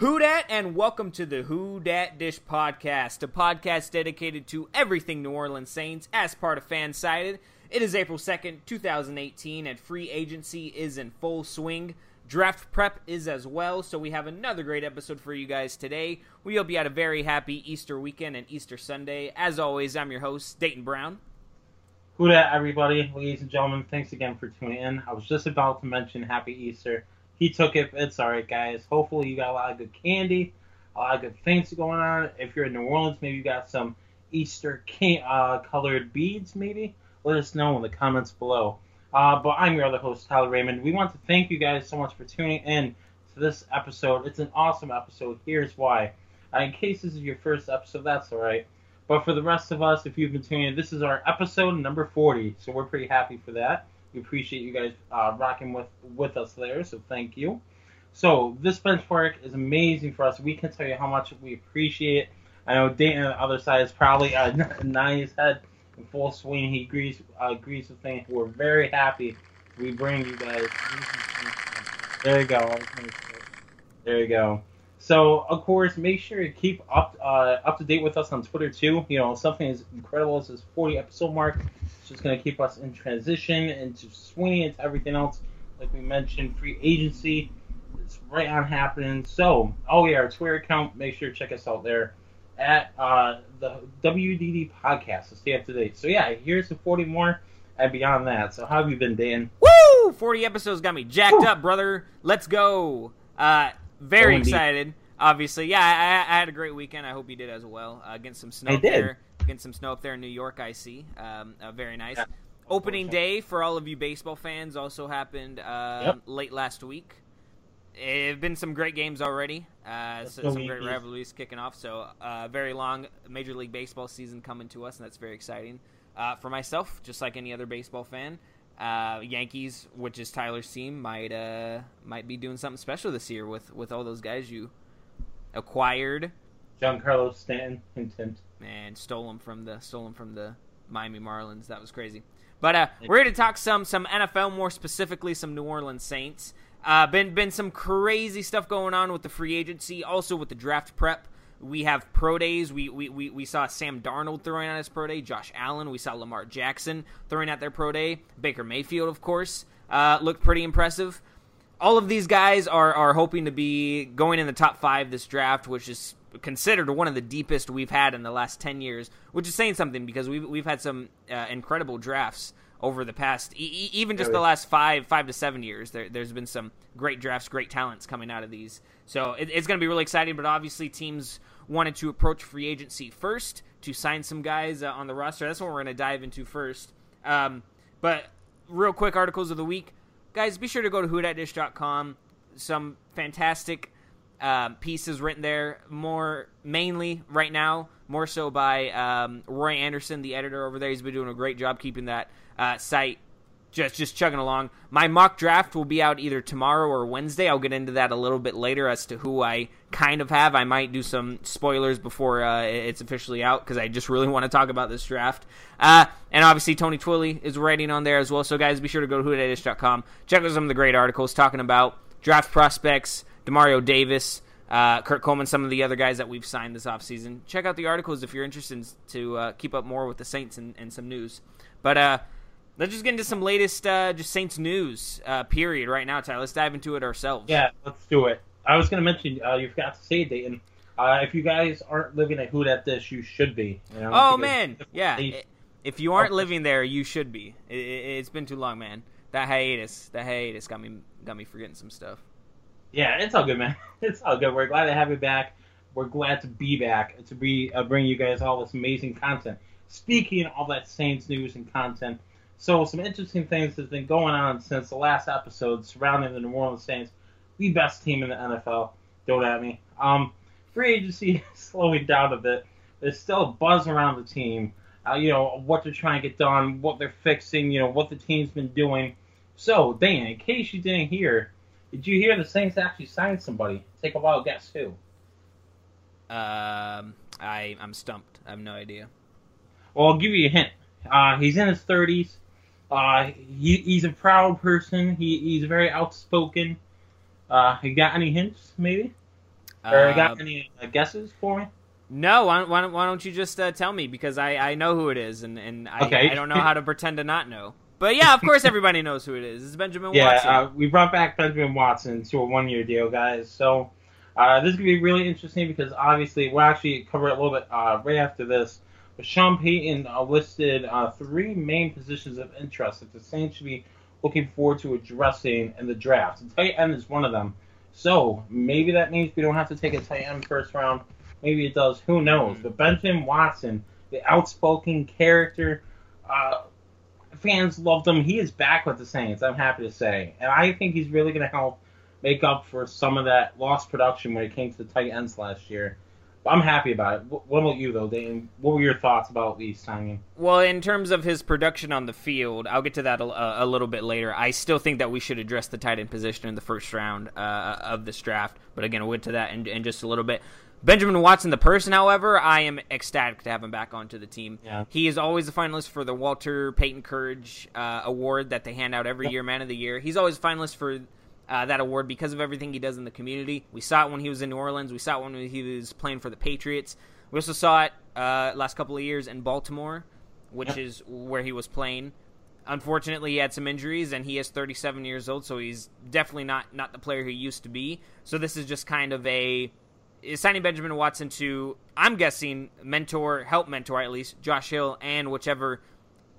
Who dat and welcome to the Who Dat Dish podcast, a podcast dedicated to everything New Orleans Saints as part of Fansided. It is April 2nd, 2018, and free agency is in full swing. Draft prep is as well, so we have another great episode for you guys today. We hope you had a very happy Easter weekend and Easter Sunday. As always, I'm your host, Dayton Brown. Who dat, everybody, ladies and gentlemen, thanks again for tuning in. I was just about to mention Happy Easter he took it. It's all right, guys. Hopefully, you got a lot of good candy, a lot of good things going on. If you're in New Orleans, maybe you got some Easter can- uh, colored beads, maybe. Let us know in the comments below. Uh, but I'm your other host, Tyler Raymond. We want to thank you guys so much for tuning in to this episode. It's an awesome episode. Here's why. Uh, in case this is your first episode, that's all right. But for the rest of us, if you've been tuning in, this is our episode number 40. So we're pretty happy for that. We appreciate you guys uh, rocking with with us there, so thank you. So this benchmark is amazing for us. We can tell you how much we appreciate it. I know Dayton on the other side is probably uh, nodding his head in full swing. He agrees uh, agrees with things. We're very happy we bring you guys. There you go. There you go. So of course, make sure to keep up uh, up to date with us on Twitter too. You know, something as incredible as this 40 episode mark is just going to keep us in transition into swinging into everything else. Like we mentioned, free agency is right on happening. So, oh yeah, our Twitter account, make sure to check us out there at uh, the WDD podcast to stay up to date. So yeah, here's the 40 more and beyond that. So how have you been, Dan? Woo! 40 episodes got me jacked Woo! up, brother. Let's go. Uh, very excited. Obviously, yeah, I, I, had a great weekend. I hope you did as well. Uh, against some snow i there getting some snow up there in New York. I see. Um, uh, very nice. Yeah. Opening day for all of you baseball fans also happened uh, yep. late last week. It have been some great games already. Uh, so, some great rivalries kicking off. So, uh, very long Major League Baseball season coming to us, and that's very exciting. Uh, for myself, just like any other baseball fan, uh, Yankees, which is Tyler's team, might uh, might be doing something special this year with, with all those guys you acquired. Giancarlo Stanton, hint and stole him from the stole him from the Miami Marlins. That was crazy. But uh, we're here to talk some some NFL, more specifically some New Orleans Saints. Uh, been been some crazy stuff going on with the free agency, also with the draft prep. We have pro days. We, we, we, we saw Sam Darnold throwing out his pro day. Josh Allen. We saw Lamar Jackson throwing out their pro day. Baker Mayfield, of course, uh, looked pretty impressive. All of these guys are, are hoping to be going in the top five this draft, which is considered one of the deepest we've had in the last 10 years, which is saying something because we've, we've had some uh, incredible drafts over the past, e- even just the last five five to seven years. There, has been some great drafts, great talents coming out of these. So it, it's going to be really exciting, but obviously teams wanted to approach free agency first to sign some guys uh, on the roster. That's what we're going to dive into first. Um, but real quick articles of the week. Guys, be sure to go to whodatdish.com. Some fantastic um, pieces written there, more mainly right now, more so by um, Roy Anderson, the editor over there. He's been doing a great job keeping that uh, site just just chugging along. My mock draft will be out either tomorrow or Wednesday. I'll get into that a little bit later as to who I kind of have. I might do some spoilers before uh, it's officially out because I just really want to talk about this draft. Uh, and obviously, Tony Twilly is writing on there as well. So, guys, be sure to go to whodatdish.com. Check out some of the great articles talking about draft prospects, Demario Davis, uh, Kurt Coleman, some of the other guys that we've signed this offseason. Check out the articles if you're interested to uh, keep up more with the Saints and, and some news. But uh, let's just get into some latest uh, just Saints news. Uh, period. Right now, Ty. Let's dive into it ourselves. Yeah, let's do it. I was going to mention uh, you forgot to say Dayton. if you guys aren't living at Who Dat Dish, you should be. You know, oh man, yeah. If you aren't living there, you should be. It, has been too long, man. That hiatus, that hiatus got me got me forgetting some stuff. Yeah, it's all good, man. It's all good. We're glad to have you back. We're glad to be back to be uh, bring you guys all this amazing content. Speaking of all that Saints news and content, so some interesting things has been going on since the last episode surrounding the New Orleans Saints, the best team in the NFL. Don't at me. Um, free agency is slowing down a bit. There's still a buzz around the team. Uh, you know what they're trying to get done, what they're fixing. You know what the team's been doing. So, Dan, in case you didn't hear, did you hear the Saints actually signed somebody? Take a wild guess who. Um, I I'm stumped. I have no idea. Well, I'll give you a hint. Uh, he's in his thirties. Uh, he, he's a proud person. He, he's very outspoken. Uh, you got any hints, maybe? Uh, got any uh, guesses for me? No, why, why, why don't you just uh, tell me because I, I know who it is and, and I, okay. I don't know how to pretend to not know. But yeah, of course everybody knows who it is. It's Benjamin yeah, Watson. Yeah, uh, we brought back Benjamin Watson to a one year deal, guys. So uh, this is gonna be really interesting because obviously we'll actually cover it a little bit uh, right after this. But Sean Payton uh, listed uh, three main positions of interest that the Saints should be looking forward to addressing in the draft. And tight end is one of them. So maybe that means we don't have to take a tight end first round. Maybe it does. Who knows? But Benjamin Watson, the outspoken character, uh, fans loved him. He is back with the Saints. I'm happy to say, and I think he's really going to help make up for some of that lost production when it came to the tight ends last year. But I'm happy about it. What about you, though, Dane? What were your thoughts about Lee's signing? Well, in terms of his production on the field, I'll get to that a, a, little bit later. I still think that we should address the tight end position in the first round uh, of this draft. But again, we'll get to that in, in just a little bit. Benjamin Watson, the person, however, I am ecstatic to have him back onto the team. Yeah. He is always a finalist for the Walter Payton Courage uh, Award that they hand out every year, Man of the Year. He's always a finalist for uh, that award because of everything he does in the community. We saw it when he was in New Orleans. We saw it when he was playing for the Patriots. We also saw it uh, last couple of years in Baltimore, which is where he was playing. Unfortunately, he had some injuries, and he is 37 years old, so he's definitely not not the player he used to be. So this is just kind of a signing Benjamin Watson to, I'm guessing, mentor, help mentor at least Josh Hill and whichever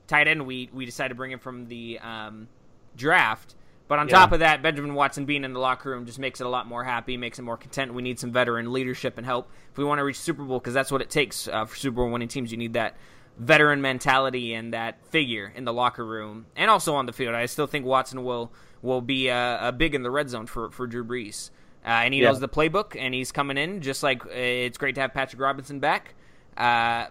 tight end we we decide to bring in from the um, draft. But on yeah. top of that, Benjamin Watson being in the locker room just makes it a lot more happy, makes it more content. We need some veteran leadership and help if we want to reach Super Bowl because that's what it takes uh, for Super Bowl winning teams. You need that veteran mentality and that figure in the locker room and also on the field. I still think Watson will will be uh, a big in the red zone for for Drew Brees. Uh, and he yeah. knows the playbook, and he's coming in just like uh, it's great to have Patrick Robinson back. Uh,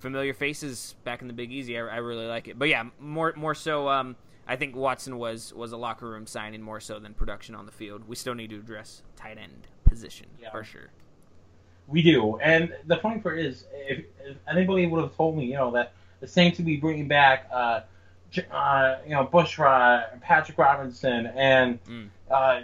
familiar faces back in the Big Easy. I, I, really like it. But yeah, more more so. Um, I think Watson was was a locker room signing more so than production on the field. We still need to address tight end position yeah. for sure. We do, and the funny part is, if, if, anybody would have told me, you know, that the Saints would be bringing back, uh, uh, you know, Bushrod, Patrick Robinson, and mm. uh,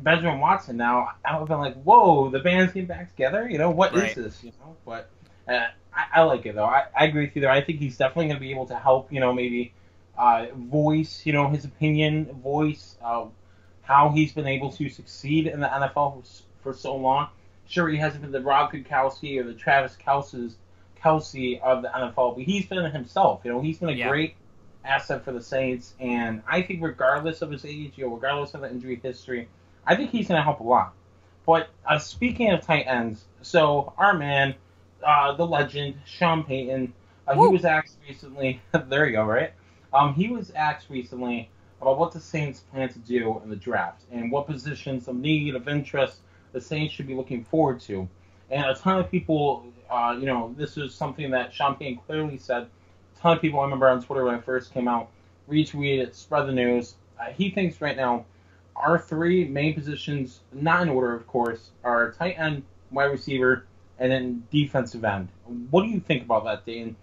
Benjamin Watson, now I would have been like, whoa, the band's getting back together. You know, what right. is this? You know, but uh, I, I, like it though. I, I agree with you there. I think he's definitely going to be able to help. You know, maybe uh, voice, you know, his opinion, voice uh, how he's been able to succeed in the NFL for, for so long. Sure, he hasn't been the Rob Gronkowski or the Travis Kelce's Kelce of the NFL, but he's been himself. You know, he's been a yeah. great asset for the Saints, and I think regardless of his age, you know, regardless of the injury history, I think he's going to help a lot. But uh, speaking of tight ends, so our man, uh, the legend, Sean Payton, uh, he was asked recently. there you go, right? Um, he was asked recently about what the Saints plan to do in the draft and what positions of need, of interest, the Saints should be looking forward to. And a ton of people, uh, you know, this is something that Payton clearly said. A ton of people, I remember on Twitter when I first came out, retweeted spread the news. Uh, he thinks right now our three main positions, not in order, of course, are tight end, wide receiver, and then defensive end. What do you think about that, Dan?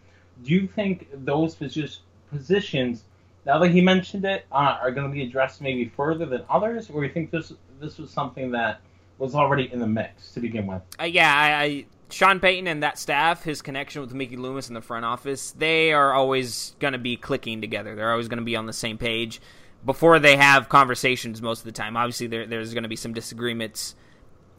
Do you think those positions positions, now that he mentioned it, uh, are going to be addressed maybe further than others, or you think this this was something that was already in the mix to begin with? Uh, yeah, I, I, Sean Payton and that staff, his connection with Mickey Loomis in the front office, they are always going to be clicking together. They're always going to be on the same page before they have conversations most of the time. Obviously, there, there's going to be some disagreements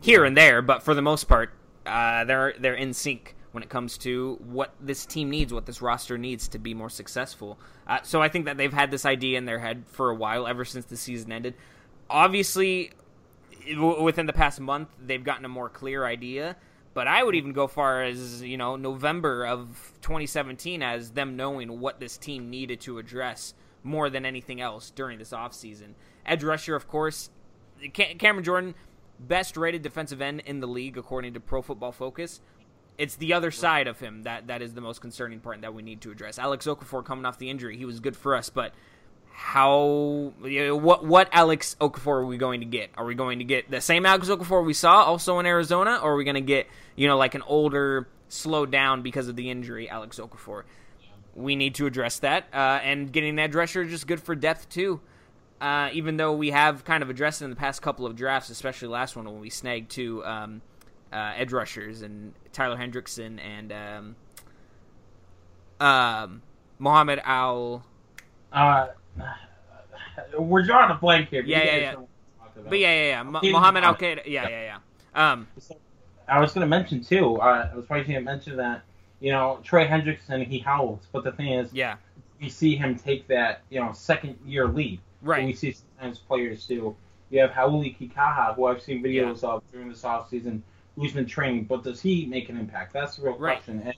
here and there, but for the most part, uh, they're they're in sync when it comes to what this team needs, what this roster needs to be more successful. Uh, so I think that they've had this idea in their head for a while, ever since the season ended. Obviously, within the past month, they've gotten a more clear idea. But I would even go far as you know November of 2017 as them knowing what this team needed to address more than anything else during this offseason. Edge rusher, of course, Cameron Jordan, best rated defensive end in the league according to Pro Football Focus it's the other side of him that that is the most concerning part that we need to address. Alex Okafor coming off the injury, he was good for us, but how what what Alex Okafor are we going to get? Are we going to get the same Alex Okafor we saw also in Arizona, or are we going to get you know like an older, slowed down because of the injury Alex Okafor? We need to address that, uh, and getting that dresser is just good for depth too. Uh, even though we have kind of addressed it in the past couple of drafts, especially last one when we snagged two um, uh, edge rushers and Tyler Hendrickson and um, um, Mohammed Al. Uh, we're drawing a blank here. Yeah, yeah, yeah. But yeah, yeah, yeah. Mohammed Al-Quadin. Yeah, yeah, yeah. Um, I was going to mention too. Uh, I was probably going to mention that you know Trey Hendrickson he howls, but the thing is, yeah, we see him take that you know second year lead. right. And we see sometimes players do. You have Hauli Kikaha, who I've seen videos of during this offseason, who's been training, but does he make an impact? That's the real Right. question. And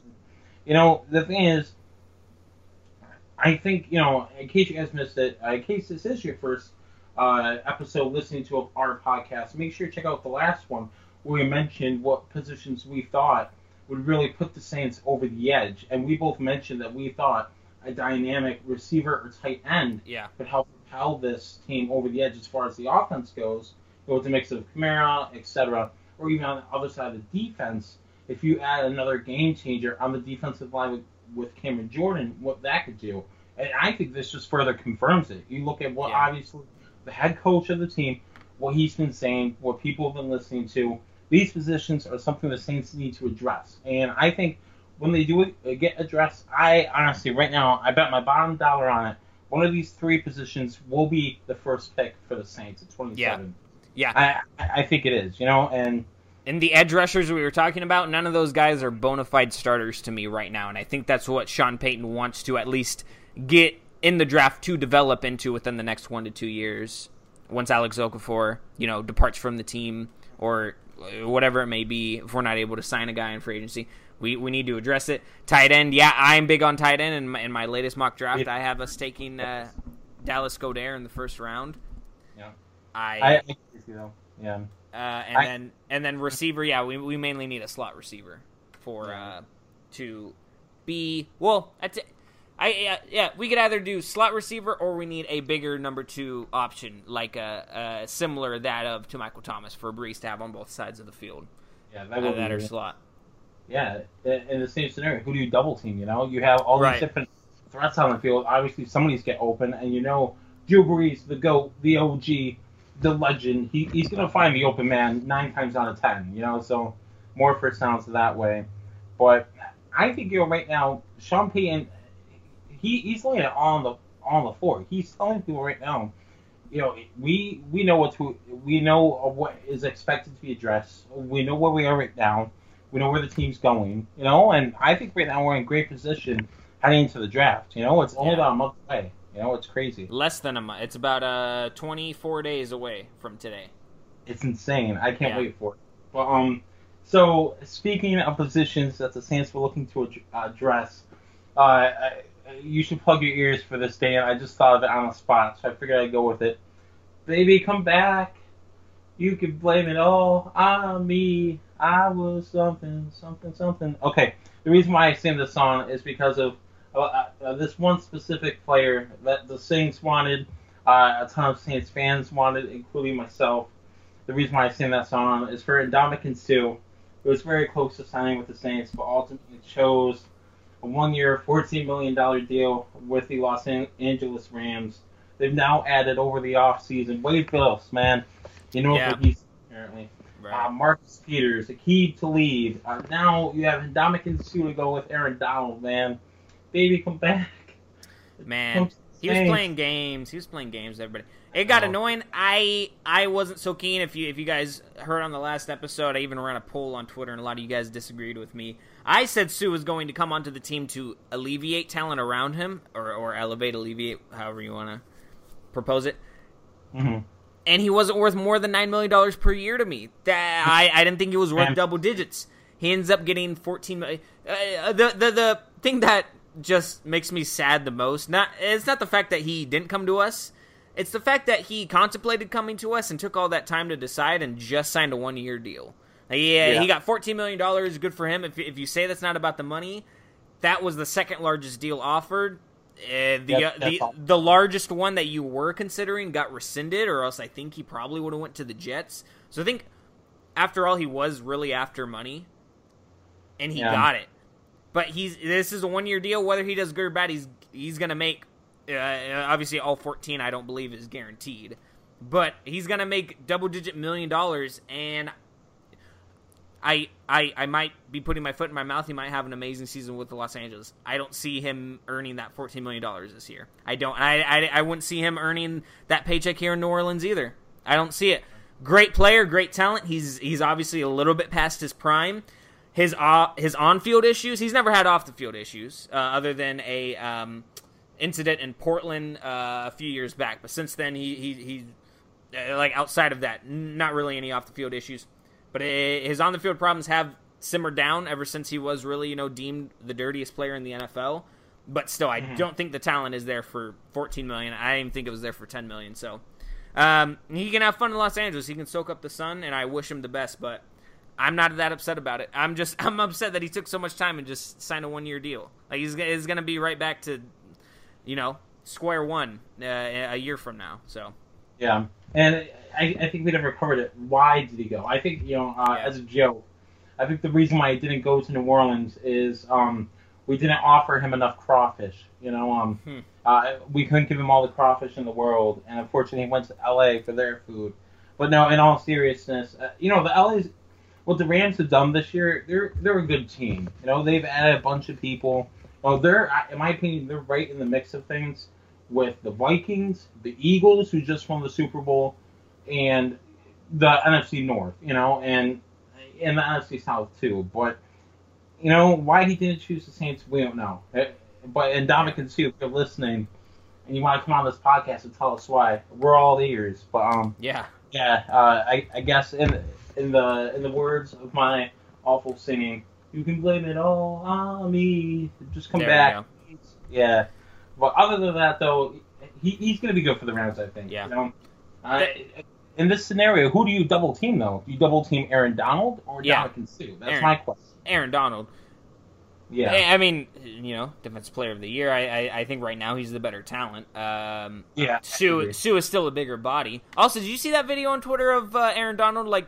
you know, the thing is, I think you know, in case you guys missed it, uh, in case this is your first uh, episode listening to our podcast, make sure you check out the last one where we mentioned what positions we thought would really put the Saints over the edge, and we both mentioned that we thought a dynamic receiver or tight end Yeah. could help propel this team over the edge as far as the offense goes, with the mix of Kamara, etc., or even on the other side of the defense. If you add another game changer on the defensive line with, with Cameron Jordan, what that could do, and I think this just further confirms it. You look at what Yeah. obviously the head coach of the team, what he's been saying, what people have been listening to. These positions are something the Saints need to address, and I think when they do it, get addressed, I honestly right now I bet my bottom dollar on it. One of these three positions will be the first pick for the Saints at 27. Yeah. I I I think it is, you know, and And the edge rushers we were talking about, none of those guys are bona fide starters to me right now. And I think that's what Sean Payton wants to at least get in the draft to develop into within the next one to two years. Once Alex Okafor, you know, departs from the team or whatever it may be, if we're not able to sign a guy in free agency, we, we need to address it. Tight end, yeah, I'm big on tight end. In my, in my latest mock draft, I have us taking uh, Dallas Goedert in the first round. Yeah. I, I, I agree though. Yeah. Uh, and I- then and then receiver, yeah, we, we mainly need a slot receiver for Yeah. uh, to be well. That's it. I yeah, yeah, we could either do slot receiver or we need a bigger number two option, like a, a similar that of to Michael Thomas for Brees to have on both sides of the field, Yeah, uh, that would that be or slot. Yeah, in in the same scenario, who do you double team? You know, you have all Right. these different threats on the field. Obviously, somebody's get open, and you know, Drew Brees, the goat, the OG, the legend. He, he's gonna find the open man nine times out of ten. You know, so more first downs that way. But I think you know right now, Sean Payton, he, he's laying it on the on the floor. He's telling people right now, you know, we we know what to we know what is expected to be addressed. We know where we are right now. We know where the team's going, you know, and I think right now we're in great position heading into the draft. You know, it's only Yeah. about a month away. You know, it's crazy. Less than a month. It's about uh 24 days away from today. It's insane. I can't Yeah. wait for it. But um, so speaking of positions that the Saints were looking to address, uh, I, you should plug your ears for this, Dan. I just thought of it on the spot, so I figured I'd go with it. Baby, come back. You can blame it all on me. I was something, something, something. Okay, the reason why I sing this song is because of uh, uh, this one specific player that the Saints wanted, uh, a ton of Saints fans wanted, including myself. The reason why I sing that song is for Ndamukong Suh, who was very close to signing with the Saints, but ultimately chose a one-year, $14 million deal with the Los An- Angeles Rams. They've now added over the offseason Wade Phillips, man. You know Yeah. what he's apparently. Uh, Marcus Peters, Aqib Talib. Uh, now you have Ndamukong Suh to go with Aaron Donald, man. Baby, come back. Man, he was playing games. He was playing games. Everybody, it got Oh. annoying. I I wasn't so keen. If you if you guys heard on the last episode, I even ran a poll on Twitter, and a lot of you guys disagreed with me. I said Suh was going to come onto the team to alleviate talent around him, or or elevate, alleviate, however you want to propose it. hmm And he wasn't worth more than nine million dollars per year to me. That I I didn't think he was worth double digits. He ends up getting fourteen million. Uh, the the the thing that just makes me sad the most not it's not the fact that he didn't come to us. It's the fact that he contemplated coming to us and took all that time to decide and just signed a one year deal. Like, yeah, Yeah. he got fourteen million dollars. Good for him. If if you say that's not about the money, that was the second largest deal offered. Uh, the Yep, uh, the all. the largest one that you were considering got rescinded, or else I think he probably would have went to the Jets. So I think after all, he was really after money, and he Yeah. got it. But he's this is a one year deal. Whether he does good or bad, he's he's gonna make uh, obviously all 14 I don't believe is guaranteed, but he's gonna make double digit million dollars, and I, I I might be putting my foot in my mouth. He might have an amazing season with the Los Angeles. I don't see him earning that fourteen million dollars this year. I don't. I, I I wouldn't see him earning that paycheck here in New Orleans either. I don't see it. Great player, great talent. He's he's obviously a little bit past his prime. His uh, his on field issues. He's never had off the field issues uh, other than a um, incident in Portland uh, a few years back. But since then, he he he uh, like outside of that, not really any off the field issues. But his on the field problems have simmered down ever since he was really, you know, deemed the dirtiest player in the NFL. But still, I mm-hmm. don't think the talent is there for 14 million. I didn't think it was there for 10 million. So um, he can have fun in Los Angeles. He can soak up the sun, and I wish him the best. But I'm not that upset about it. I'm just I'm upset that he took so much time and just signed a one year deal. Like he's, going to be right back to, you know, square one uh, a year from now. So yeah, and I, I think we never covered it. Why did he go? I think you know, uh, yeah. as a joke, I think the reason why he didn't go to New Orleans is um, we didn't offer him enough crawfish. You know, um, hmm. uh, we couldn't give him all the crawfish in the world, and unfortunately, he went to L.A. for their food. But no, in all seriousness, uh, you know, the LA's what the Rams have done this year. They're they're a good team. You know, they've added a bunch of people. Well, they're in my opinion, they're right in the mix of things with the Vikings, the Eagles, who just won the Super Bowl, and the NFC North, you know, and and the NFC South too. But you know why he didn't choose the Saints, we don't know. Eh, but and Dominic see if you're listening, and you want to come on this podcast and tell us why, we're all ears. But um, yeah, yeah, uh, I, I guess in in the in the words of my awful singing, you can blame it all on me. Just come there back. Yeah. But other than that, though, he, he's going to be good for the Rams, I think. Yeah. You know? Uh, in this scenario, who do you double team though? Do you double team Aaron Donald or yeah. Ndamukong Suh? That's Aaron, my question. Aaron Donald. Yeah. I mean, you know, defensive player of the year. I, I, I think right now he's the better talent. Um, yeah. Suh Suh is still a bigger body. Also, did you see that video on Twitter of uh, Aaron Donald like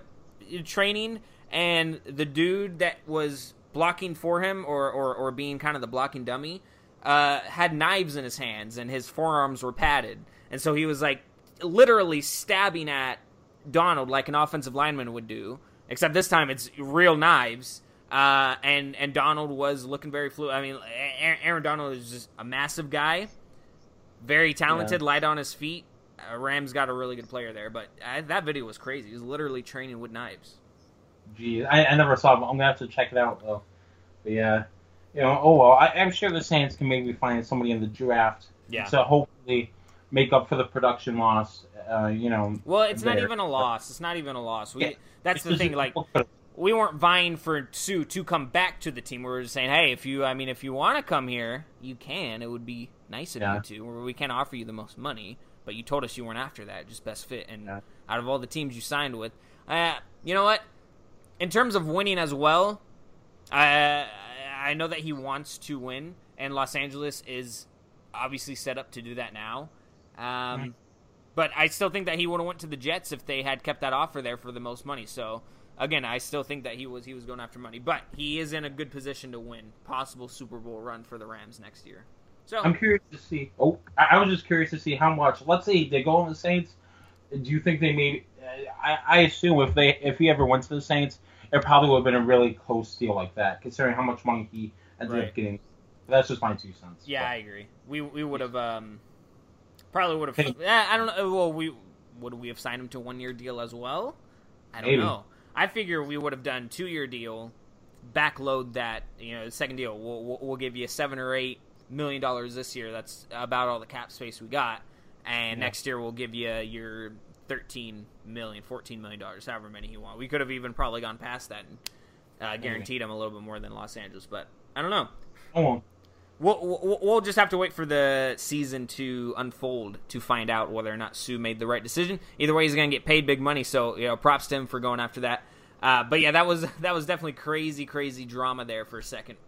training and the dude that was blocking for him or, or, or being kind of the blocking dummy uh, had knives in his hands and his forearms were padded, and so he was like literally stabbing at Donald like an offensive lineman would do, except this time it's real knives. Uh, and and Donald was looking very fluid. I mean, Aaron Donald is just a massive guy, very talented, yeah. light on his feet. Uh, Rams got a really good player there, but uh, that video was crazy. He was literally training with knives. Gee, I, I never saw it. I'm gonna have to check it out though. But yeah, you know, oh well. I, am sure the Saints can maybe find somebody in the draft yeah. to hopefully make up for the production loss. Uh, you know. Well, it's there. not even a loss. It's not even a loss. We yeah. that's the thing. Like we weren't vying for Suh to come back to the team. We were just saying, hey, if you, I mean, if you want to come here, you can. It would be nice of yeah. you to. We can't offer you the most money, but you told us you weren't after that. Just best fit. And yeah. out of all the teams you signed with, uh, you know what? In terms of winning as well, I I know that he wants to win, and Los Angeles is obviously set up to do that now. Um, mm-hmm. But I still think that he would have went to the Jets if they had kept that offer there for the most money. So again, I still think that he was he was going after money, but he is in a good position to win possible Super Bowl run for the Rams next year. So I'm curious to see. Oh, I, was just curious to see how much. Let's say they go on the Saints. Do you think they made? I, I assume if they if he ever went to the Saints, it probably would have been a really close deal like that, considering how much money he ended right. up getting. That's just my two cents. Yeah, but. I agree. We we would have um, probably would have. I don't know. Well, we would we have signed him to one year deal as well? I don't Maybe. know. I figure we would have done two year deal, backload that. You know, second deal. We'll, we'll, we'll give you seven or eight million dollars this year. That's about all the cap space we got. And yeah. next year we'll give you your 13 million, 14 million dollars, however many you want. We could have even probably gone past that and uh, guaranteed him a little bit more than Los Angeles, but I don't know. Oh. We'll, we'll, we'll just have to wait for the season to unfold to find out whether or not Suh made the right decision. Either way, he's going to get paid big money, so you know, props to him for going after that. Uh, but yeah, that was that was definitely crazy, crazy drama there for a second.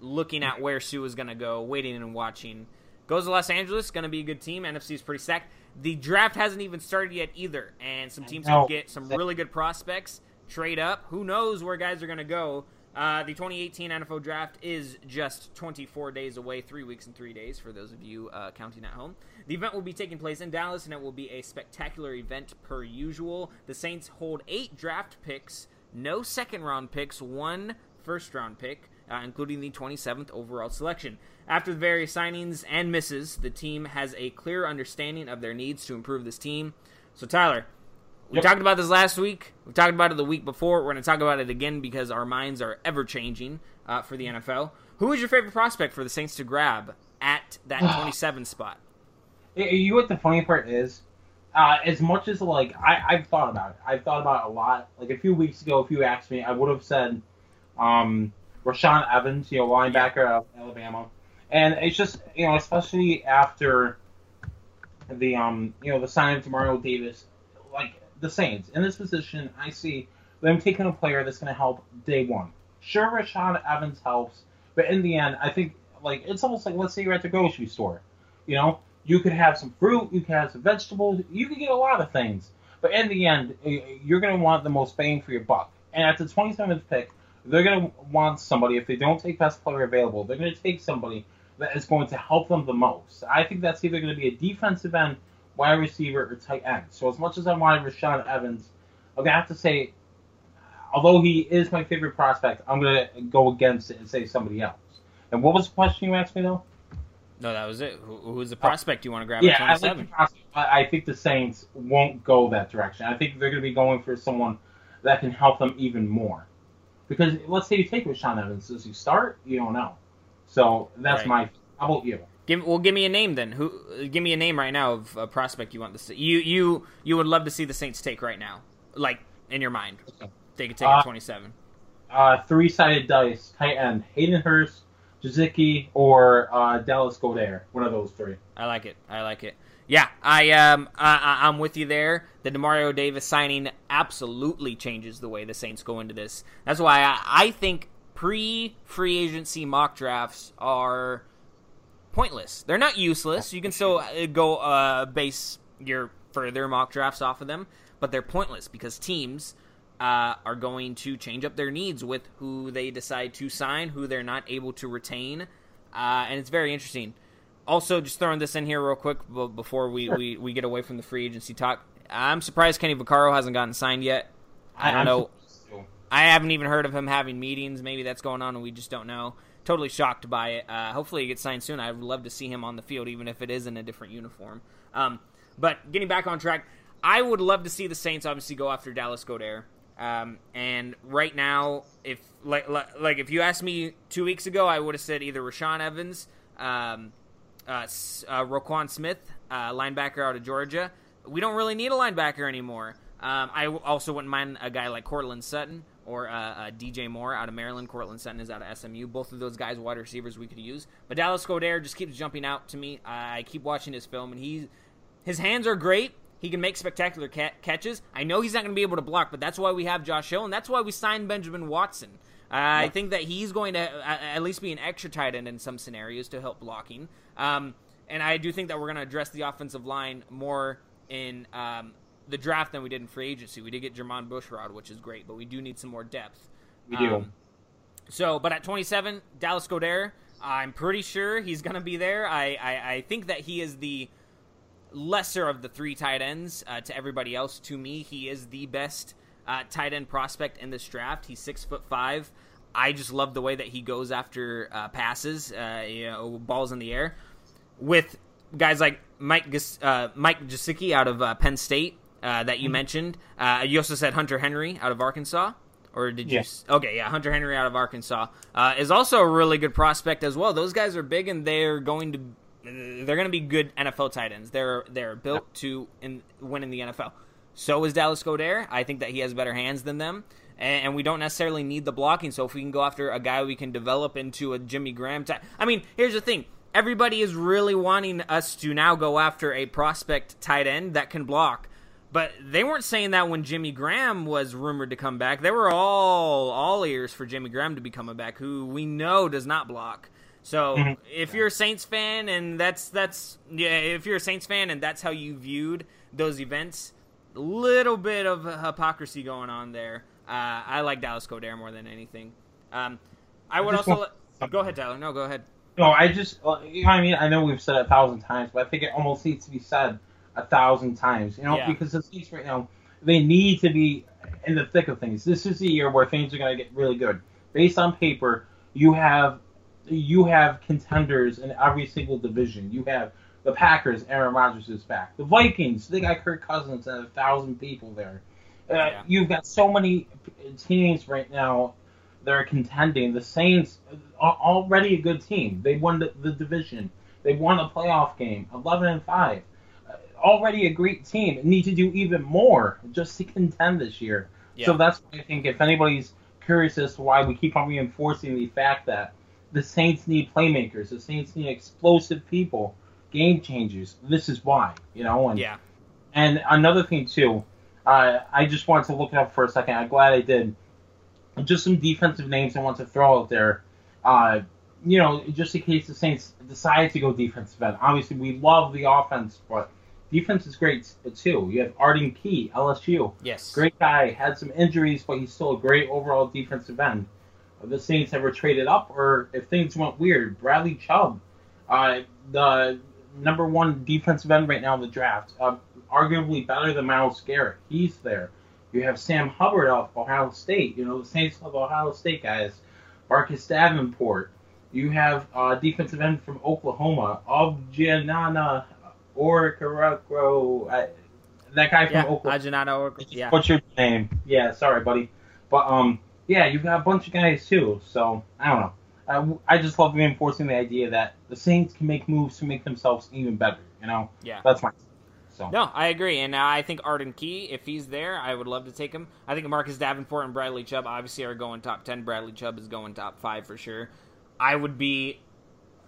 Looking at where Suh is going to go, waiting and watching. Goes to Los Angeles, going to be a good team. NFC is pretty stacked. The draft hasn't even started yet either, and some teams can get some really good prospects. Trade up. Who knows where guys are going to go? Uh, the 2018 NFL Draft is just 24 days away, three weeks and three days for those of you uh, counting at home. The event will be taking place in Dallas, and it will be a spectacular event per usual. The Saints hold eight draft picks, no second round picks, one first round pick, uh, including the 27th overall selection. After the various signings and misses, the team has a clear understanding of their needs to improve this team. So, Tyler, we Yep. talked about this last week. We talked about it the week before. We're going to talk about it again because our minds are ever changing uh, for the NFL. Who is your favorite prospect for the Saints to grab at that 27 spot? You know what the funny part is? Uh, as much as like I, I've thought about it, I've thought about it a lot. Like a few weeks ago, if you asked me, I would have said um, Rashaan Evans, you know, linebacker out of Alabama, and it's just you know, especially after the um, you know, the signing of Demario Davis, like the Saints in this position, I see them taking a player that's going to help day one. Sure, Rashaan Evans helps, but in the end, I think like it's almost like let's say you're at the grocery store, you know, you could have some fruit, you could have some vegetables, you could get a lot of things. But in the end, you're going to want the most bang for your buck. And at the 27th pick, they're going to want somebody, if they don't take best player available, they're going to take somebody that is going to help them the most. I think that's either going to be a defensive end, wide receiver, or tight end. So as much as I wanted Rashaan Evans, I'm going to have to say, although he is my favorite prospect, I'm going to go against it and say somebody else. And what was the question you asked me, though? No, that was it. Who, who's the oh. prospect you want to grab Yeah, at I like the prospect, I think the Saints won't go that direction. I think they're going to be going for someone that can help them even more. Because let's say you take Rashaan Evans, does he start? You don't know. So that's Right. my. How about you? Give, well, give me a name then. Who? Give me a name right now of a prospect you want to see. You you you would love to see the Saints take right now, like in your mind. They could take Uh, at 27. Uh, three-sided dice, tight end, Hayden Hurst, Gesicki, or uh, Dallas Goedert. One of those three. I like it. I like it. Yeah, I um I, I'm with you there. The Demario Davis signing absolutely changes the way the Saints go into this. That's why I, I think pre free agency mock drafts are pointless. They're not useless. You can still uh, go uh, base your further mock drafts off of them, but they're pointless because teams uh, are going to change up their needs with who they decide to sign, who they're not able to retain, uh, and it's very interesting. Also, just throwing this in here real quick before we, we, we get away from the free agency talk. I'm surprised Kenny Vaccaro hasn't gotten signed yet. I don't I'm know. I haven't even heard of him having meetings. Maybe that's going on and we just don't know. Totally shocked by it. Uh, hopefully he gets signed soon. I'd love to see him on the field, even if it is in a different uniform. Um, but getting back on track, I would love to see the Saints obviously go after Dallas Goedert. Um, and right now, if like, like like if you asked me two weeks ago, I would have said either Rashaan Evans, um, uh, uh, Roquan Smith, uh, linebacker out of Georgia. We don't really need a linebacker anymore. Um, I also wouldn't mind a guy like Courtland Sutton or uh, uh, DJ Moore out of Maryland. Courtland Sutton is out of SMU. Both of those guys, wide receivers, we could use. But Dallas Goedert just keeps jumping out to me. I keep watching his film, and he, his hands are great. He can make spectacular ca- catches. I know he's not going to be able to block, but that's why we have Josh Hill, and that's why we signed Benjamin Watson. Uh, I think that he's going to uh, at least be an extra tight end in some scenarios to help blocking. Um, and I do think that we're going to address the offensive line more in um, the draft than we did in free agency. We did get Jermon Bushrod, which is great, but we do need some more depth. We do. Um, so, but at 27, Dallas Goedert, I'm pretty sure he's going to be there. I, I, I think that he is the lesser of the three tight ends uh, to everybody else. To me, he is the best uh, tight end prospect in this draft. He's six foot five. I just love the way that he goes after uh, passes, uh, you know, balls in the air, with guys like Mike uh, Mike Gesicki out of uh, Penn State uh, that you mentioned. Uh, you also said Hunter Henry out of Arkansas. Or did you? Okay, yeah, Hunter Henry out of Arkansas uh, is also a really good prospect as well. Those guys are big and they're going to they're going to be good NFL tight ends. They're they're built to in, win in the NFL. So is Dallas Goedert. I think that he has better hands than them, and, and we don't necessarily need the blocking. So if we can go after a guy we can develop into a Jimmy Graham type, I mean, here's the thing: everybody is really wanting us to now go after a prospect tight end that can block. But they weren't saying that when Jimmy Graham was rumored to come back. They were all all ears for Jimmy Graham to be coming back, who we know does not block. So Mhm. if you're a Saints fan and that's that's yeah, if you're a Saints fan and that's how you viewed those events, little bit of hypocrisy going on there. Uh, I like Dallas Goedert more than anything. Um, I would I also let, go ahead, Tyler. No, go ahead. No, I just, uh, you know what I mean? I know we've said it a thousand times, but I think it almost needs to be said a thousand times, you know, Yeah. because the Saints right now, they need to be in the thick of things. This is the year where things are going to get really good. Based on paper, you have you have contenders in every single division. You have the Packers, Aaron Rodgers is back. The Vikings, they got Kirk Cousins and a thousand people there. Uh, Yeah. You've got so many teams right now that are contending. The Saints are already a good team. They won the, the division. They won a playoff game, eleven and five. Uh, already a great team. Need to do even more just to contend this year. Yeah. So that's why I think if anybody's curious as to why we keep on reinforcing the fact that the Saints need playmakers, the Saints need explosive people, game changers. This is why, you know. And Yeah. and another thing too, uh, I just wanted to look it up for a second. I'm glad I did. Just some defensive names I want to throw out there. Uh, you know, just in case the Saints decide to go defensive end. Obviously, we love the offense, but defense is great too. You have Arden Key, LSU. Yes. Great guy. Had some injuries, but he's still a great overall defensive end. The Saints ever traded up, or if things went weird, Bradley Chubb, uh, the number one defensive end right now in the draft, uh, arguably better than Myles Garrett. He's there. You have Sam Hubbard off Ohio State. You know the Saints love Ohio State guys. Marcus Davenport. You have uh, defensive end from Oklahoma, Objanana Orkarako. I- That guy from Yeah. Oklahoma. Ajanado. Or, yeah. What's your name? Yeah, sorry, buddy. But um, yeah, you've got a bunch of guys too. So I don't know. I, I just love reinforcing the idea that the Saints can make moves to make themselves even better. You know, Yeah. that's my. So No, I agree, and I think Arden Key, if he's there, I would love to take him. I think Marcus Davenport and Bradley Chubb obviously are going top ten. Bradley Chubb is going top five for sure. I would be,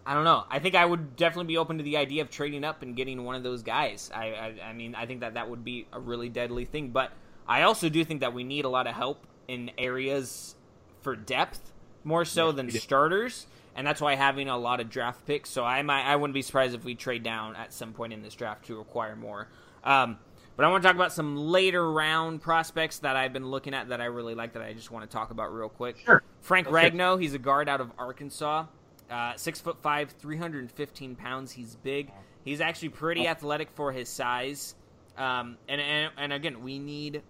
I don't know. I think I would definitely be open to the idea of trading up and getting one of those guys. I, I, I mean, I think that that would be a really deadly thing. But I also do think that we need a lot of help in areas for depth more so Yeah, than starters. And that's why having a lot of draft picks. So I might, I wouldn't be surprised if we trade down at some point in this draft to acquire more. Um, but I want to talk about some later round prospects that I've been looking at that I really like that I just want to talk about real quick. sure. Frank Okay. Ragnow, he's a guard out of Arkansas. Uh, six foot five, three hundred and fifteen pounds. He's big. He's actually pretty athletic for his size. Um, and, and and again, we need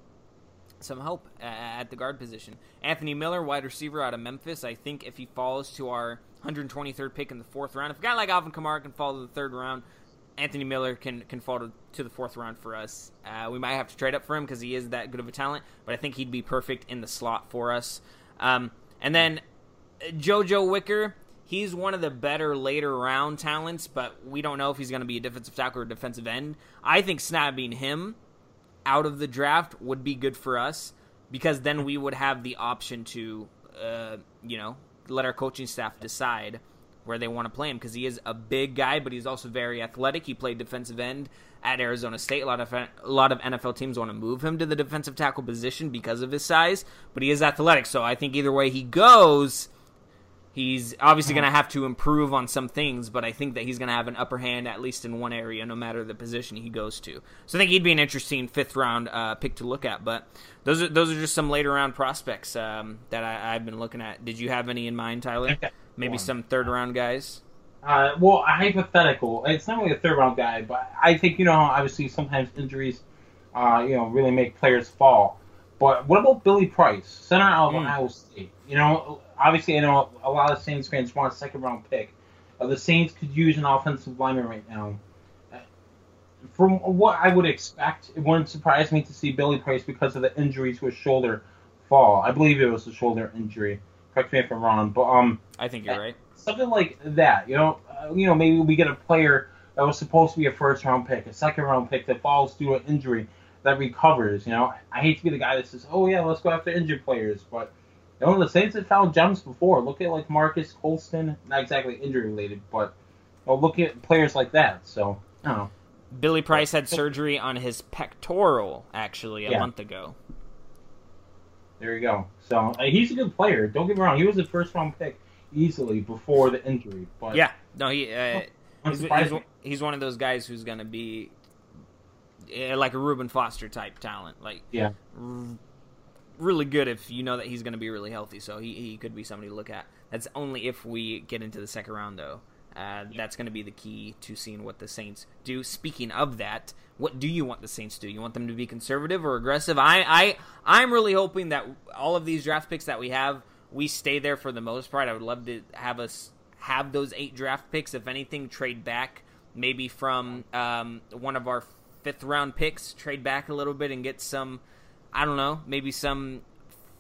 some help uh, at the guard position. Anthony Miller, wide receiver out of Memphis. I think if he falls to our 123rd pick in the fourth round, if a guy like Alvin Kamara can fall to the third round, Anthony Miller can can fall to, to the fourth round for us. Uh, we might have to trade up for him because he is that good of a talent, but I think he'd be perfect in the slot for us. Um, and then uh, JoJo Wicker, he's one of the better later round talents, but we don't know if he's going to be a defensive tackle or defensive end. I think snapping him out of the draft would be good for us because then we would have the option to, uh, you know, let our coaching staff decide where they want to play him because he is a big guy, but he's also very athletic. He played defensive end at Arizona State. A lot of a lot of NFL teams want to move him to the defensive tackle position because of his size, but he is athletic. So I think either way he goes, he's obviously going to have to improve on some things, but I think that he's going to have an upper hand at least in one area, no matter the position he goes to. So I think he'd be an interesting fifth round uh, pick to look at. But those are those are just some later round prospects um, that I, I've been looking at. Did you have any in mind, Tyler? Maybe One. some third round guys. Uh, well, a hypothetical. It's not really a third round guy, but I think you know obviously sometimes injuries, uh, you know, really make players fall. But what about Billy Price, center out of Mm. Ohio State? You know, obviously I know a lot of Saints fans want a second round pick. Uh, the Saints could use an offensive lineman right now. Uh, From what I would expect, it wouldn't surprise me to see Billy Price because of the injury to his shoulder fall. I believe it was a shoulder injury. Correct me if I'm wrong, but um I think you're right. something like that. You know, uh, you know, maybe we get a player that was supposed to be a first round pick, a second round pick that falls due to an injury that recovers. You know, I hate to be the guy that says, "Oh yeah, let's go after injured players," but you know, the Saints have found gems before. Look at like Marques Colston, not exactly injury related, but you know, look at players like that. So I don't know. Billy Price had surgery on his pectoral actually a Yeah. month ago. There you go. So uh, he's a good player. Don't get me wrong; he was a first round pick easily before the injury. But Yeah, no, he uh, he's, he's, he's one of those guys who's going to be like a Reuben Foster type talent. Like Yeah. r- really good if you know that he's going to be really healthy. So he he could be somebody to look at. That's only if we get into the second round, though. Uh, that's going to be the key to seeing what the Saints do. Speaking of that, what do you want the Saints to do? You want them to be conservative or aggressive? I, I, I'm really hoping that all of these draft picks that we have, we stay there for the most part. I would love to have us have those eight draft picks. If anything, trade back maybe from um, one of our fifth round picks, trade back a little bit and get some. I don't know, maybe some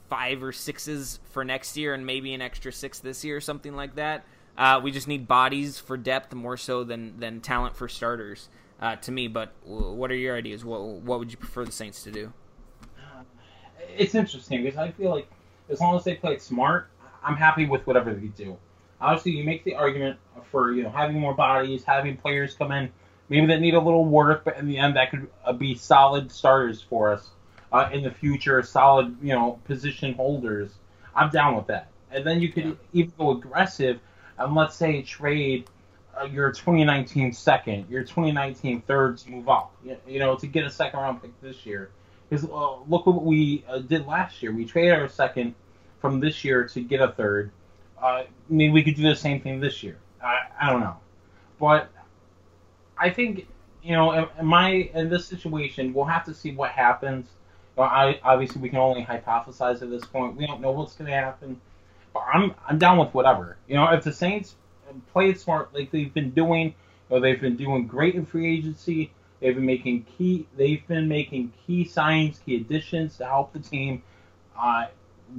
five or sixes for next year, and maybe an extra six this year, or something like that. Uh, we just need bodies for depth more so than than talent for starters. Uh, to me, but what are your ideas? What what would you prefer the Saints to do? It's interesting because I feel like as long as they play smart, I'm happy with whatever they do. Obviously, you make the argument for you know having more bodies, having players come in, maybe that need a little work, but in the end, that could uh, be solid starters for us uh, in the future, solid you know position holders. I'm down with that. And then you could yeah. even go aggressive and let's say trade uh, your 2019 second, your 2019 third to move up, you, you know, to get a second round pick this year. Because uh, look what we uh, did last year. We traded our second from this year to get a third. Uh, maybe we could do the same thing this year. I, I don't know, but I think you know, in, my in this situation, we'll have to see what happens. Well, I, obviously, we can only hypothesize at this point. We don't know what's going to happen. But I'm I'm down with whatever. You know, if the Saints play it smart like they've been doing, or they've been doing great in free agency, they've been making key they've been making key signs, key additions to help the team uh,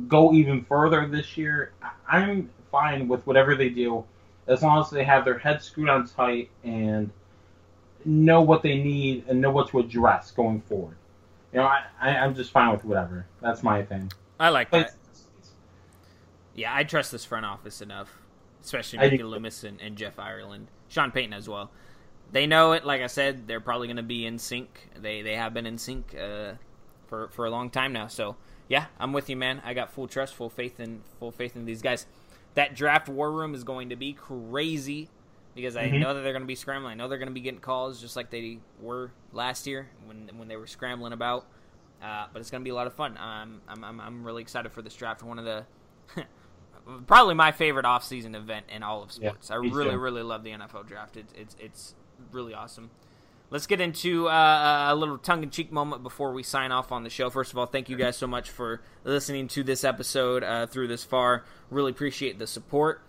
go even further this year. I'm fine with whatever they do, as long as they have their heads screwed on tight and know what they need and know what to address going forward. You know, I, I am just fine with whatever. That's my thing. I like but that. Yeah, I trust this front office enough, especially Mickey Loomis and, and, Jeff Ireland, Sean Payton as well. They know it. Like I said, they're probably going to be in sync. They they have been in sync uh, for for a long time now. So yeah, I'm with you, man. I got full trust, full faith in full faith in these guys. That draft war room is going to be crazy because I mm-hmm. know that they're going to be scrambling. I know they're going to be getting calls just like they were last year when when they were scrambling about. Uh, but it's going to be a lot of fun. Um, I'm, I'm I'm really excited for this draft. One of the probably my favorite off-season event in all of sports. Yeah, I really, too. really love the NFL draft. It's it's, it's really awesome. Let's get into uh, a little tongue-in-cheek moment before we sign off on the show. First of all, thank you guys so much for listening to this episode uh, through this far. Really appreciate the support.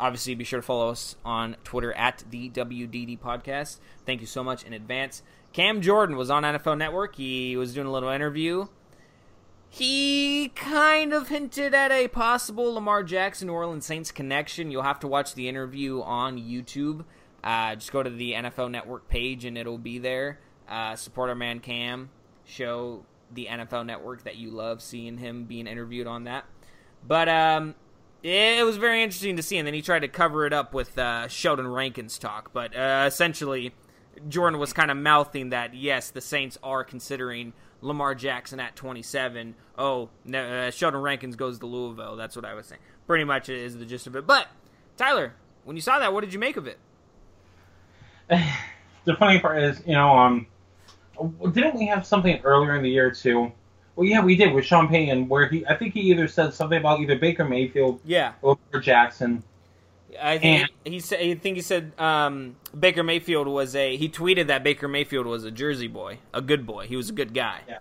Obviously, be sure to follow us on Twitter at the WDD Podcast. Thank you so much in advance. Cam Jordan was on NFL Network. He was doing a little interview he kind of hinted at a possible Lamar Jackson New Orleans Saints connection. You'll have to watch the interview on YouTube. Uh, just go to the NFL Network page and it'll be there. Uh, support our man Cam. Show the NFL Network that you love seeing him being interviewed on that. But um, it was very interesting to see. And then he tried to cover it up with uh, Sheldon Rankins talk. But uh, essentially, Jordan was kind of mouthing that yes, the Saints are considering Lamar Jackson at 27. Oh, uh, Sheldon Rankins goes to Louisville. That's what I was saying. Pretty much is the gist of it. But Tyler, when you saw that, what did you make of it? The funny part is, you know, um, didn't we have something earlier in the year too? Well, yeah, we did with Sean Payton, where he, I think he either said something about either Baker Mayfield, yeah, or Jackson. I think and, he said. I think he said um, Baker Mayfield was a. He tweeted that Baker Mayfield was a Jersey boy, a good boy. He was a good guy. Yeah.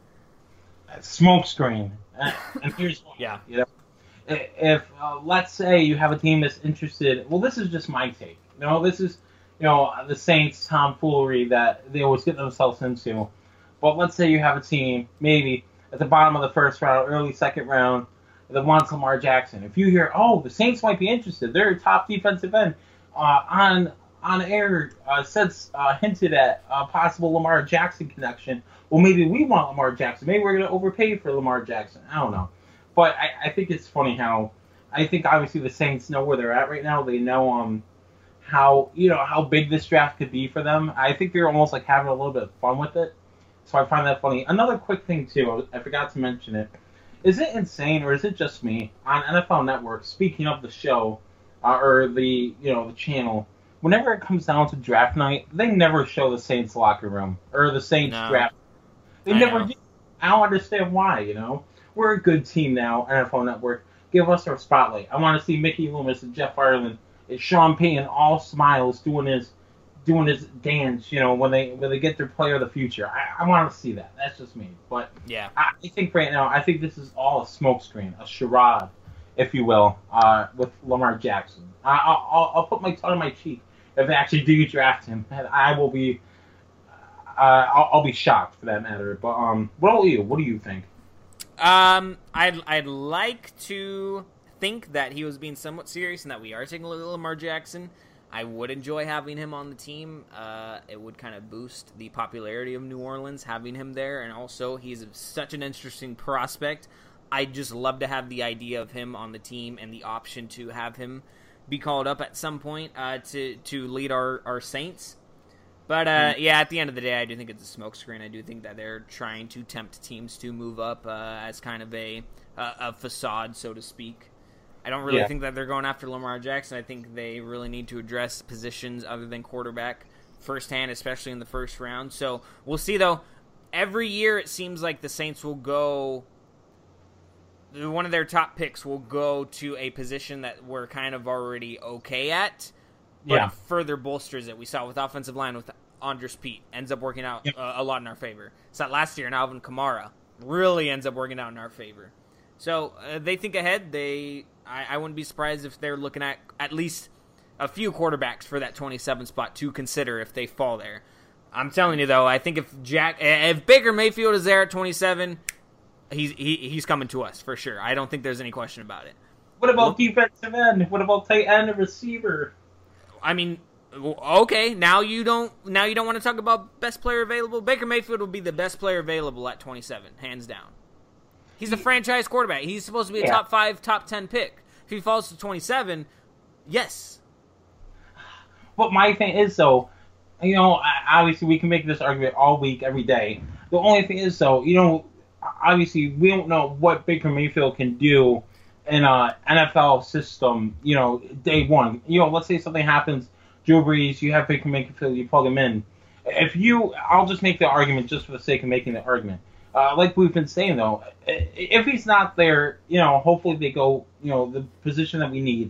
Smoke screen. and here's why. yeah. You know, if uh, let's say you have a team that's interested. Well, this is just my take. You know, this is you know the Saints tomfoolery that they always get themselves into. But let's say you have a team maybe at the bottom of the first round, early second round that wants Lamar Jackson. If you hear, oh, the Saints might be interested, their top defensive end uh, on on air uh, said uh, hinted at a possible Lamar Jackson connection. Well, maybe we want Lamar Jackson. Maybe we're going to overpay for Lamar Jackson. I don't know, but I, I think it's funny how I think obviously the Saints know where they're at right now. They know um how you know how big this draft could be for them. I think they're almost like having a little bit of fun with it. So I find that funny. Another quick thing too, I forgot to mention it is it insane or is it just me on NFL Network? Speaking of the show uh, or the you know the channel, whenever it comes down to draft night, they never show the Saints locker room or the Saints no. draft. They I never. Do. I don't understand why. You know, we're a good team now. NFL Network, give us our spotlight. I want to see Mickey Loomis and Jeff Ireland and Sean Payton all smiles doing his doing his dance. You know when they when they get their player of the future. I, I want to see that. That's just me. But Yeah. I, I think right now, I think this is all a smokescreen, a charade, if you will, uh, with Lamar Jackson. I, I'll, I'll, I'll put my tongue in my cheek if they actually do draft him, and I will be, uh, I'll, I'll be shocked for that matter. But um, what about you? What do you think? Um, I'd I'd like to think that he was being somewhat serious and that we are taking a look at Lamar Jackson. I would enjoy having him on the team. Uh, it would kind of boost the popularity of New Orleans having him there, and also he's such an interesting prospect. I'd just love to have the idea of him on the team and the option to have him be called up at some point uh, to to lead our our Saints. But uh, yeah, at the end of the day, I do think it's a smokescreen. I do think that they're trying to tempt teams to move up uh, as kind of a a, a facade, so to speak. I don't really Yeah. think that they're going after Lamar Jackson. I think they really need to address positions other than quarterback firsthand, especially in the first round. So we'll see, though. Every year, it seems like the Saints will go. One of their top picks will go to a position that we're kind of already okay at, but Yeah. further bolsters it. We saw with offensive line with Andrus Peat ends up working out Yep. uh, a lot in our favor. It last year, and Alvin Kamara really ends up working out in our favor. So uh, they think ahead. They, I, I wouldn't be surprised if they're looking at at least a few quarterbacks for that 27 spot to consider if they fall there. I'm telling you though, I think if Jack, if Baker Mayfield is there at 27, he's he, he's coming to us for sure. I don't think there's any question about it. What about defensive end? What about tight end and receiver? I mean, okay, now you don't now you don't want to talk about best player available. Baker Mayfield will be the best player available at 27, hands down. He's a franchise quarterback. He's supposed to be a Yeah. top 5, top 10 pick. If he falls to 27, yes. But my thing is though, you know, obviously we can make this argument all week, every day. The only thing is though, you know, obviously we don't know what Baker Mayfield can do in a NFL system. You know, day one. You know, let's say something happens, Drew Brees, you have Baker Mayfield, you plug him in. If you, I'll just make the argument just for the sake of making the argument. Uh, like we've been saying though, if he's not there, you know, hopefully they go, you know, the position that we need.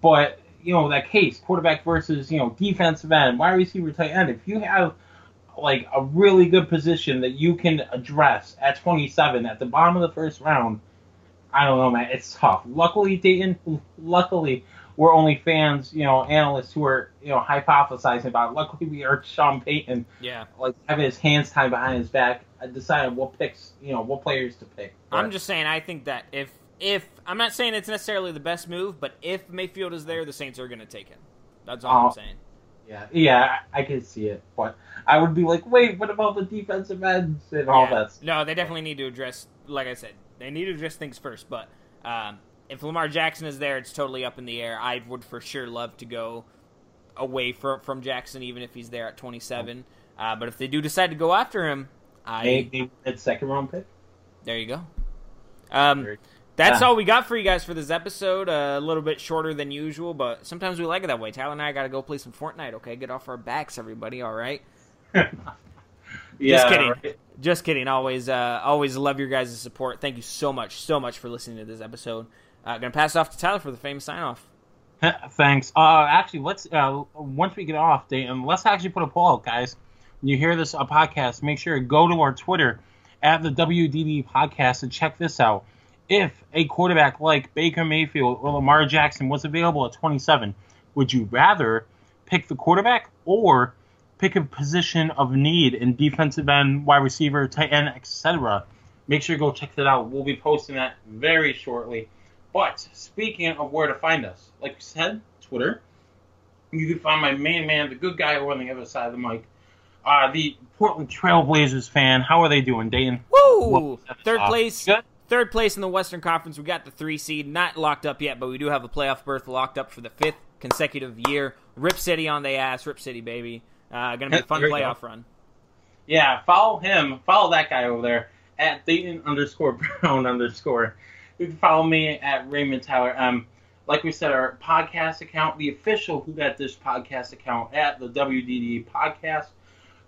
But you know that case, quarterback versus you know defensive end, wide receiver, tight end. If you have like a really good position that you can address at 27 at the bottom of the first round, I don't know, man. It's tough. Luckily, Dayton. Luckily, we're only fans, you know, analysts who are you know hypothesizing about. It. Luckily, we are Sean Payton, Yeah. like having his hands tied behind his back, deciding what picks, you know, what players to pick. I'm just saying I think that if if I'm not saying it's necessarily the best move, but if Mayfield is there, the Saints are going to take him. That's all Oh. I'm saying. Yeah, yeah, I I can see it, but I would be like, wait, what about the defensive ends and all Yeah. that? stuff? No, they definitely need to address. Like I said, they need to address things first. But um, if Lamar Jackson is there, it's totally up in the air. I would for sure love to go away from from Jackson, even if he's there at 27. Uh, but if they do decide to go after him, I Maybe it's second round pick. there you go. Um, that's Yeah. all we got for you guys for this episode. Uh, a little bit shorter than usual, but sometimes we like it that way. Tyler and I got to go play some Fortnite. Okay, get off our backs, everybody. All right. yeah, Just kidding. right. Just kidding. Always, uh, always love your guys' support. Thank you so much, so much for listening to this episode. Uh, gonna pass it off to Tyler for the famous sign off. Thanks. Uh, actually, let's uh, once we get off, Dayton, let's actually put a poll out, guys. You hear this uh, podcast, make sure to go to our Twitter at the WDD podcast and check this out. If a quarterback like Baker Mayfield or Lamar Jackson was available at 27, would you rather pick the quarterback or pick a position of need in defensive end, wide receiver, tight end, etc.? Make sure to go check that out. We'll be posting that very shortly. But speaking of where to find us, like we said, Twitter. You can find my main man, the good guy over on the other side of the mic. Uh, the Portland Trailblazers fan. How are they doing, Dayton? Woo! Third place. Good. Third place in the Western Conference. We got the three seed, not locked up yet, but we do have a playoff berth locked up for the fifth consecutive year. Rip City on the ass, Rip City baby. Uh, gonna be a fun you go. playoff run. Yeah, follow him. Follow that guy over there at Dayton underscore Brown underscore. You can follow me at Raymond Tyler M. Like we said, our podcast account, the official Who Dat Dish podcast account at the WDD podcast.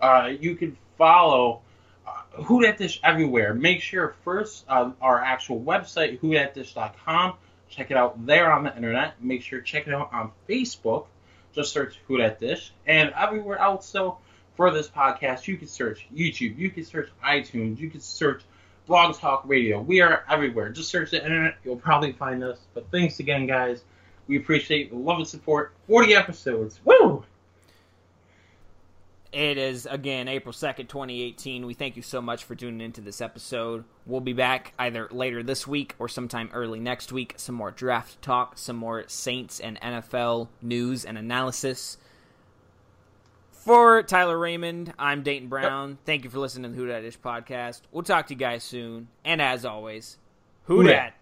Uh, you can follow uh, Who Dat Dish everywhere. Make sure first uh, our actual website, whodatdish.com. Check it out there on the internet. Make sure check it out on Facebook. Just search Who Dat Dish. And everywhere else, so for this podcast, you can search YouTube, you can search iTunes, you can search Blog Talk Radio. We are everywhere. Just search the internet, you'll probably find us. But thanks again, guys. We appreciate the love and support. 40 episodes. Woo! It is again April 2nd, 2018. We thank you so much for tuning into this episode. We'll be back either later this week or sometime early next week. Some more draft talk, some more Saints and NFL news and analysis. For Tyler Raymond, I'm Dayton Brown. Thank you for listening to the Who Dat Dish podcast. We'll talk to you guys soon. And as always, Who Dat?